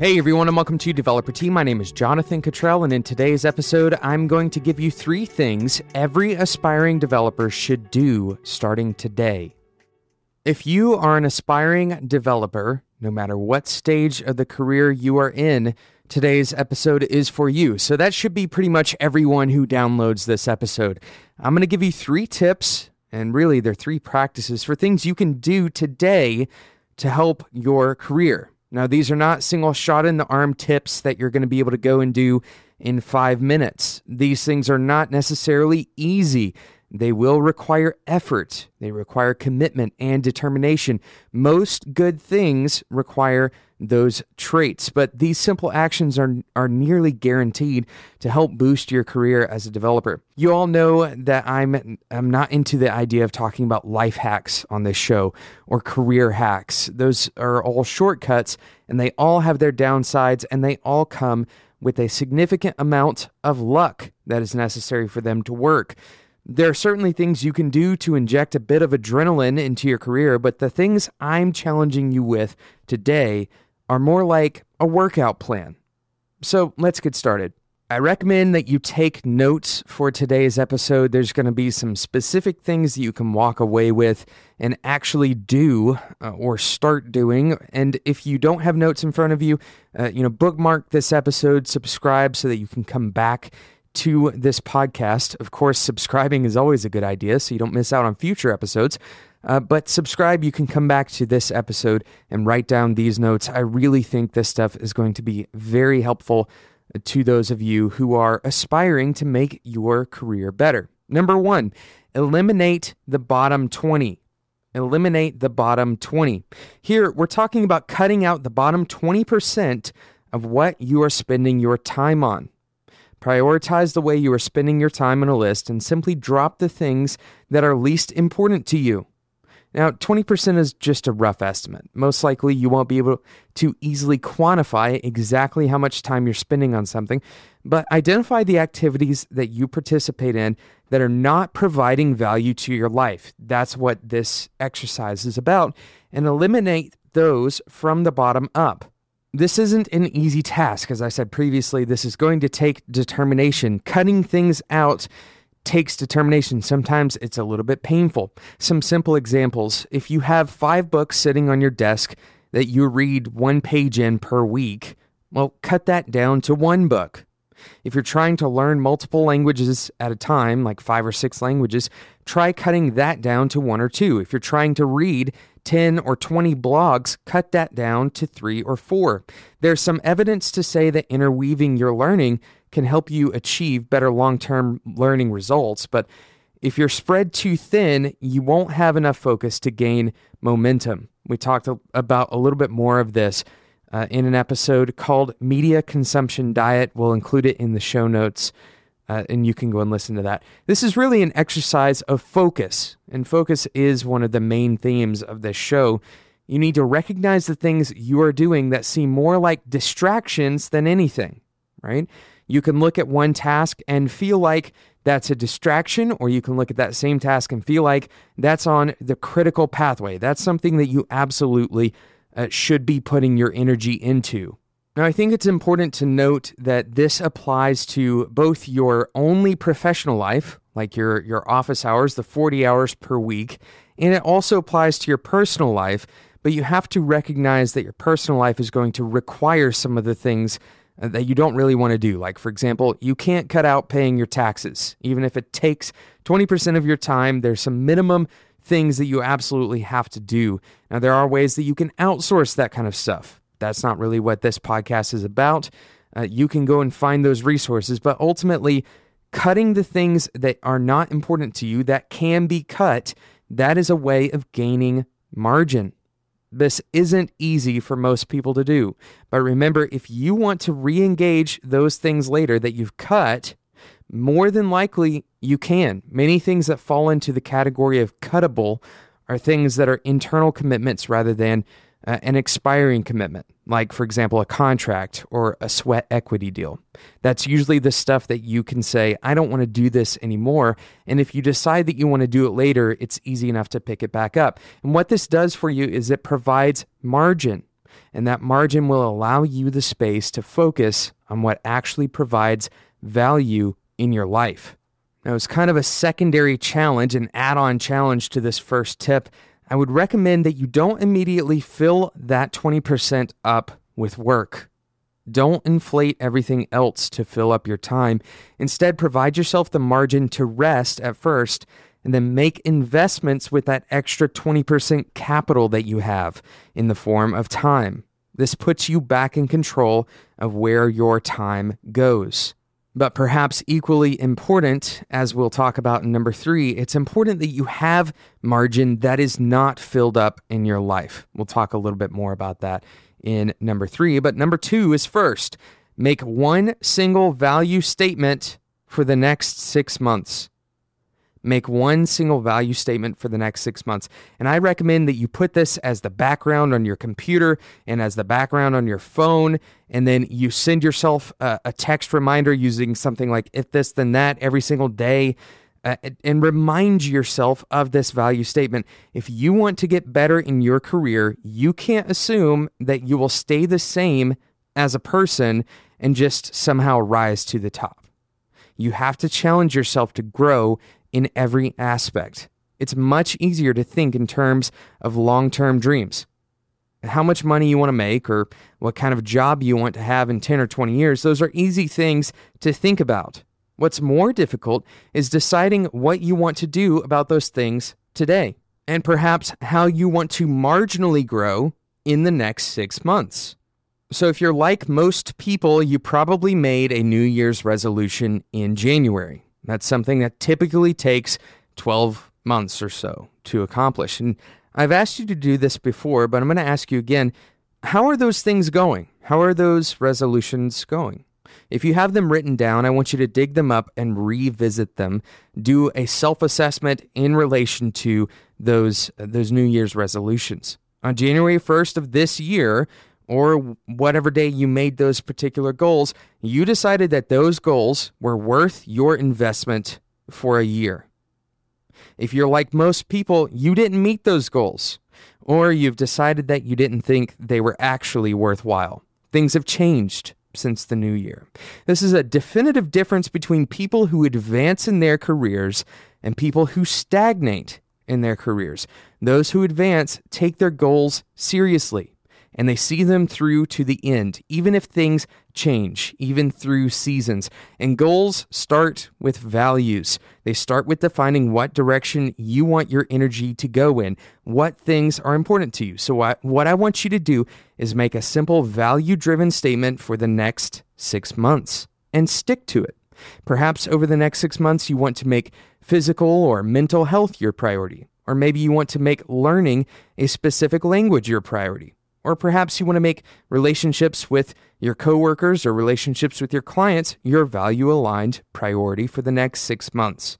Hey everyone, and welcome to Developer Tea. My name is Jonathan Cutrell, and in today's episode, I'm going to give you three things every aspiring developer should do starting today. If you are an aspiring developer, no matter what stage of the career you are in, today's episode is for you. So that should be pretty much everyone who downloads this episode. I'm going to give you three tips, and really, they're three practices for things you can do today to help your career. Now, these are not single shot in the arm tips that you're going to be able to go and do in five minutes. These things are not necessarily easy. They will require effort, they require commitment and determination. Most good things require those traits, but these simple actions are, are nearly guaranteed to help boost your career as a developer. You all know that I'm, I'm not into the idea of talking about life hacks on this show or career hacks. Those are all shortcuts and they all have their downsides and they all come with a significant amount of luck that is necessary for them to work. There are certainly things you can do to inject a bit of adrenaline into your career, but the things I'm challenging you with today are more like a workout plan. So let's get started. I recommend that you take notes for today's episode. There's going to be some specific things that you can walk away with and actually do uh, or start doing. And if you don't have notes in front of you, uh, you know, bookmark this episode, subscribe so that you can come back to this podcast. Of course, subscribing is always a good idea so you don't miss out on future episodes. Uh, but subscribe, you can come back to this episode and write down these notes. I really think this stuff is going to be very helpful to those of you who are aspiring to make your career better. Number one, eliminate the bottom 20. Eliminate the bottom 20. Here, we're talking about cutting out the bottom 20% of what you are spending your time on. Prioritize the way you are spending your time on a list and simply drop the things that are least important to you. Now, 20% is just a rough estimate. Most likely, you won't be able to easily quantify exactly how much time you're spending on something, but identify the activities that you participate in that are not providing value to your life. That's what this exercise is about, and eliminate those from the bottom up. This isn't an easy task. As I said previously, this is going to take determination. Cutting things out takes determination. Sometimes it's a little bit painful. Some simple examples if you have five books sitting on your desk that you read one page in per week, well, cut that down to one book. If you're trying to learn multiple languages at a time, like five or six languages, try cutting that down to one or two. If you're trying to read 10 or 20 blogs, cut that down to three or four. There's some evidence to say that interweaving your learning can help you achieve better long term learning results, but if you're spread too thin, you won't have enough focus to gain momentum. We talked about a little bit more of this uh, in an episode called Media Consumption Diet. We'll include it in the show notes. Uh, and you can go and listen to that. This is really an exercise of focus, and focus is one of the main themes of this show. You need to recognize the things you are doing that seem more like distractions than anything, right? You can look at one task and feel like that's a distraction, or you can look at that same task and feel like that's on the critical pathway. That's something that you absolutely uh, should be putting your energy into. Now, I think it's important to note that this applies to both your only professional life, like your, your office hours, the 40 hours per week, and it also applies to your personal life. But you have to recognize that your personal life is going to require some of the things uh, that you don't really want to do. Like, for example, you can't cut out paying your taxes. Even if it takes 20% of your time, there's some minimum things that you absolutely have to do. Now, there are ways that you can outsource that kind of stuff that's not really what this podcast is about. Uh, you can go and find those resources, but ultimately, cutting the things that are not important to you that can be cut, that is a way of gaining margin. This isn't easy for most people to do. But remember, if you want to re engage those things later that you've cut, more than likely you can. Many things that fall into the category of cuttable are things that are internal commitments rather than uh, an expiring commitment, like, for example, a contract or a sweat equity deal. That's usually the stuff that you can say, I don't want to do this anymore. And if you decide that you want to do it later, it's easy enough to pick it back up. And what this does for you is it provides margin. And that margin will allow you the space to focus on what actually provides value in your life. Now, it's kind of a secondary challenge, an add on challenge to this first tip, I would recommend that you don't immediately fill that 20% up with work. Don't inflate everything else to fill up your time. Instead, provide yourself the margin to rest at first and then make investments with that extra 20% capital that you have in the form of time. This puts you back in control of where your time goes. But perhaps equally important, as we'll talk about in number three, it's important that you have margin that is not filled up in your life. We'll talk a little bit more about that in number three. But number two is first make one single value statement for the next six months. Make one single value statement for the next six months. And I recommend that you put this as the background on your computer and as the background on your phone. And then you send yourself a, a text reminder using something like if this, then that every single day. Uh, and remind yourself of this value statement. If you want to get better in your career, you can't assume that you will stay the same as a person and just somehow rise to the top. You have to challenge yourself to grow in every aspect. It's much easier to think in terms of long term dreams. How much money you want to make or what kind of job you want to have in 10 or 20 years, those are easy things to think about. What's more difficult is deciding what you want to do about those things today, and perhaps how you want to marginally grow in the next six months. So, if you're like most people, you probably made a New Year's resolution in January. That's something that typically takes 12 months or so to accomplish. And I've asked you to do this before, but I'm going to ask you again how are those things going? How are those resolutions going? If you have them written down, I want you to dig them up and revisit them. Do a self assessment in relation to those, those New Year's resolutions. On January 1st of this year, or whatever day you made those particular goals, you decided that those goals were worth your investment for a year. If you're like most people, you didn't meet those goals, or you've decided that you didn't think they were actually worthwhile. Things have changed since the new year. This is a definitive difference between people who advance in their careers and people who stagnate in their careers. Those who advance take their goals seriously and they see them through to the end, even if things change, even through seasons. And goals start with values. They start with defining what direction you want your energy to go in, what things are important to you. So, what, I want you to do is make a simple value driven statement for the next six months and stick to it. Perhaps over the next six months, you want to make physical or mental health your priority. Or maybe you want to make learning a specific language your priority. Or perhaps you want to make relationships with your coworkers or relationships with your clients your value aligned priority for the next six months.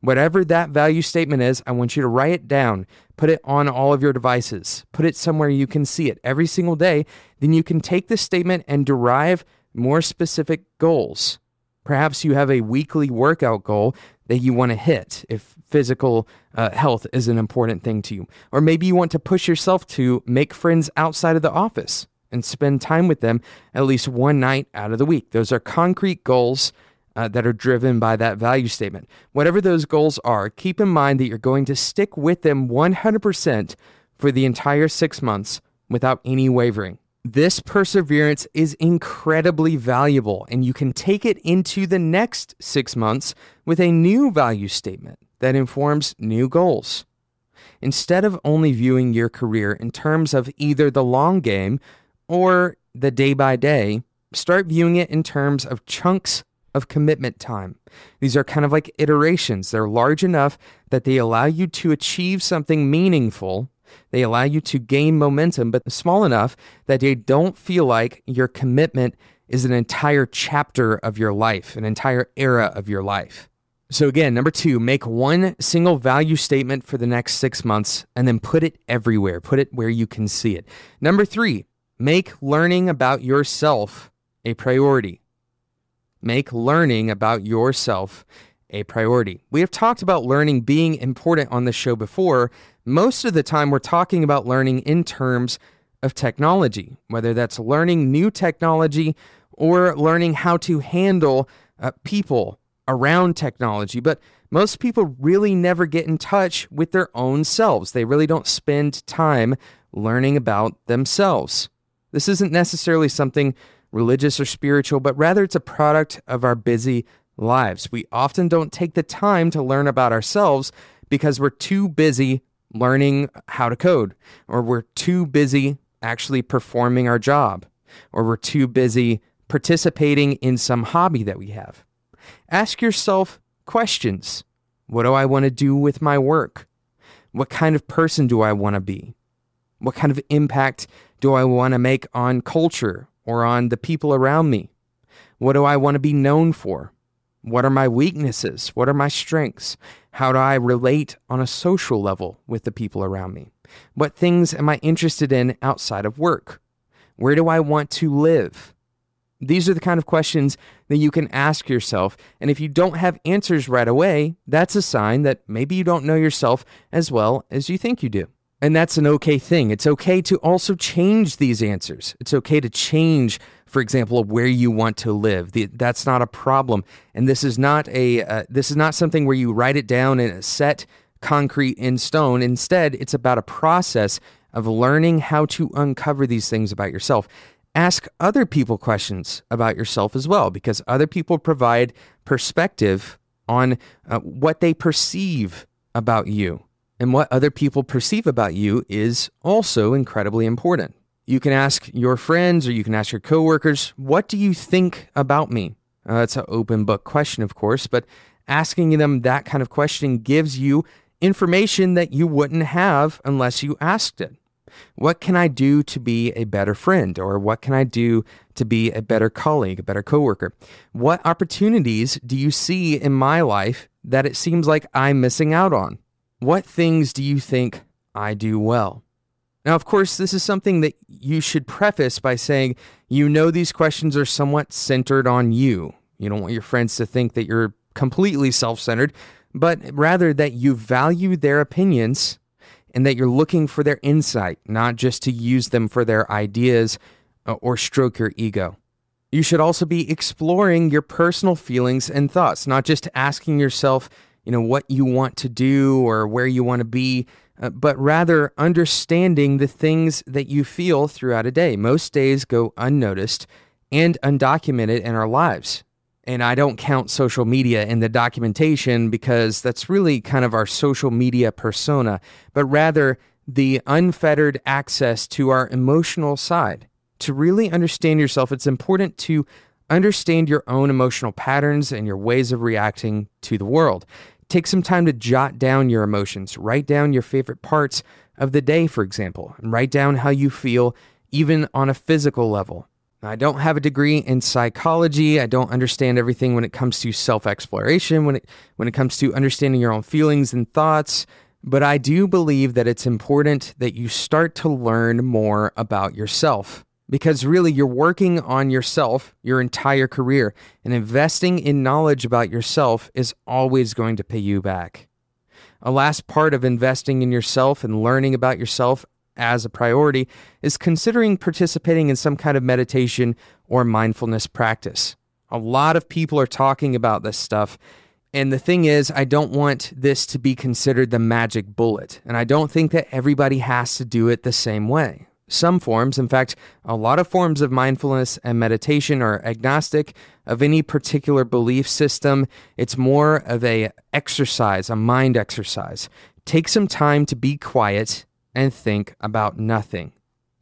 Whatever that value statement is, I want you to write it down, put it on all of your devices, put it somewhere you can see it every single day. Then you can take this statement and derive more specific goals. Perhaps you have a weekly workout goal that you want to hit if physical uh, health is an important thing to you. Or maybe you want to push yourself to make friends outside of the office and spend time with them at least one night out of the week. Those are concrete goals uh, that are driven by that value statement. Whatever those goals are, keep in mind that you're going to stick with them 100% for the entire six months without any wavering. This perseverance is incredibly valuable, and you can take it into the next six months with a new value statement that informs new goals. Instead of only viewing your career in terms of either the long game or the day by day, start viewing it in terms of chunks of commitment time. These are kind of like iterations. They're large enough that they allow you to achieve something meaningful they allow you to gain momentum, but small enough that they don't feel like your commitment is an entire chapter of your life, an entire era of your life. So, again, number two, make one single value statement for the next six months and then put it everywhere. Put it where you can see it. Number three, make learning about yourself a priority. Make learning about yourself a priority. We have talked about learning being important on the show before, most of the time we're talking about learning in terms of technology, whether that's learning new technology or learning how to handle uh, people around technology. But most people really never get in touch with their own selves. They really don't spend time learning about themselves. This isn't necessarily something religious or spiritual, but rather it's a product of our busy lives. We often don't take the time to learn about ourselves because we're too busy learning how to code, or we're too busy actually performing our job, or we're too busy participating in some hobby that we have. Ask yourself questions What do I want to do with my work? What kind of person do I want to be? What kind of impact do I want to make on culture or on the people around me? What do I want to be known for? What are my weaknesses? What are my strengths? How do I relate on a social level with the people around me? What things am I interested in outside of work? Where do I want to live? These are the kind of questions that you can ask yourself. And if you don't have answers right away, that's a sign that maybe you don't know yourself as well as you think you do. And that's an okay thing. It's okay to also change these answers. It's okay to change, for example, where you want to live. The, that's not a problem. And this is not a uh, this is not something where you write it down in a set concrete in stone. Instead, it's about a process of learning how to uncover these things about yourself. Ask other people questions about yourself as well, because other people provide perspective on uh, what they perceive about you and what other people perceive about you is also incredibly important. You can ask your friends or you can ask your coworkers, What do you think about me? Uh, that's an open book question, of course, but asking them that kind of question gives you information that you wouldn't have unless you asked it. What can I do to be a better friend? Or what can I do to be a better colleague, a better coworker? What opportunities do you see in my life that it seems like I'm missing out on? What things do you think I do well? Now, of course, this is something that you should preface by saying you know these questions are somewhat centered on you. You don't want your friends to think that you're completely self centered, but rather that you value their opinions and that you're looking for their insight, not just to use them for their ideas uh, or stroke your ego. You should also be exploring your personal feelings and thoughts, not just asking yourself, you know, what you want to do or where you want to be, uh, but rather understanding the things that you feel throughout a day. Most days go unnoticed and undocumented in our lives. And I don't count social media in the documentation because that's really kind of our social media persona, but rather the unfettered access to our emotional side. To really understand yourself, it's important to understand your own emotional patterns and your ways of reacting to the world. Take some time to jot down your emotions. Write down your favorite parts of the day, for example, and write down how you feel, even on a physical level. I don't have a degree in psychology. I don't understand everything when it comes to self exploration, when it, when it comes to understanding your own feelings and thoughts. But I do believe that it's important that you start to learn more about yourself because really you're working on yourself your entire career, and investing in knowledge about yourself is always going to pay you back. A last part of investing in yourself and learning about yourself as a priority is considering participating in some kind of meditation or mindfulness practice. A lot of people are talking about this stuff. And the thing is, I don't want this to be considered the magic bullet. And I don't think that everybody has to do it the same way. Some forms, in fact, a lot of forms of mindfulness and meditation are agnostic of any particular belief system. It's more of a exercise, a mind exercise. Take some time to be quiet and think about nothing.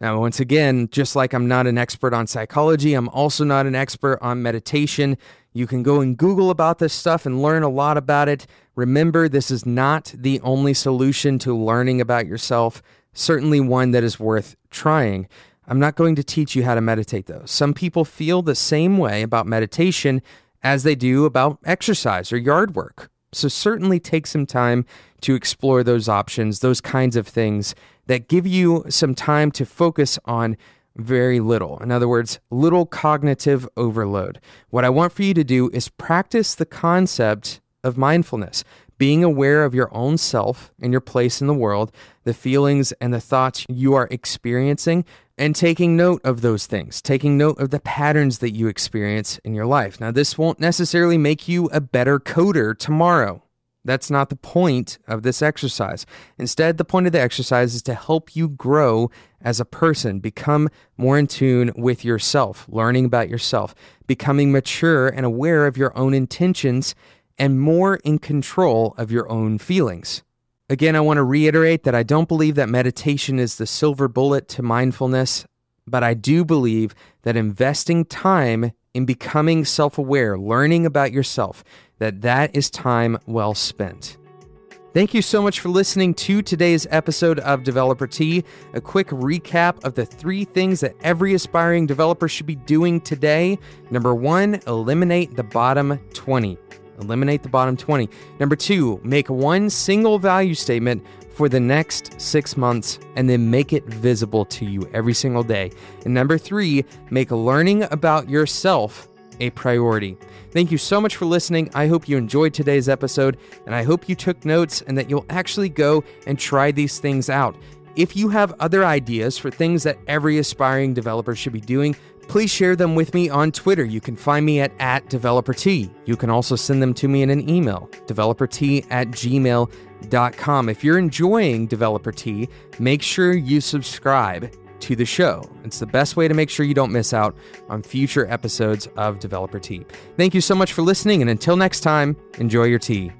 Now, once again, just like I'm not an expert on psychology, I'm also not an expert on meditation. You can go and Google about this stuff and learn a lot about it. Remember, this is not the only solution to learning about yourself certainly one that is worth trying. I'm not going to teach you how to meditate, though. Some people feel the same way about meditation as they do about exercise or yard work. So, certainly take some time to explore those options, those kinds of things that give you some time to focus on very little. In other words, little cognitive overload. What I want for you to do is practice the concept of mindfulness being aware of your own self and your place in the world, the feelings and the thoughts you are experiencing and taking note of those things, taking note of the patterns that you experience in your life. Now, this won't necessarily make you a better coder tomorrow. That's not the point of this exercise. Instead, the point of the exercise is to help you grow as a person, become more in tune with yourself, learning about yourself, becoming mature and aware of your own intentions, and more in control of your own feelings. Again, I want to reiterate that I don't believe that meditation is the silver bullet to mindfulness, but I do believe that investing time in becoming self-aware, learning about yourself, that that is time well spent. Thank you so much for listening to today's episode of Developer Tea. A quick recap of the three things that every aspiring developer should be doing today. Number one, eliminate the bottom 20. Eliminate the bottom 20. Number two, make one single value statement for the next six months and then make it visible to you every single day. And number three, make learning about yourself a priority. Thank you so much for listening. I hope you enjoyed today's episode and I hope you took notes and that you'll actually go and try these things out. If you have other ideas for things that every aspiring developer should be doing, please share them with me on Twitter. You can find me at, at DeveloperTea. You can also send them to me in an email, developertea at gmail.com. If you're enjoying Developer Tea, make sure you subscribe to the show. It's the best way to make sure you don't miss out on future episodes of Developer Tea. Thank you so much for listening, and until next time, enjoy your tea.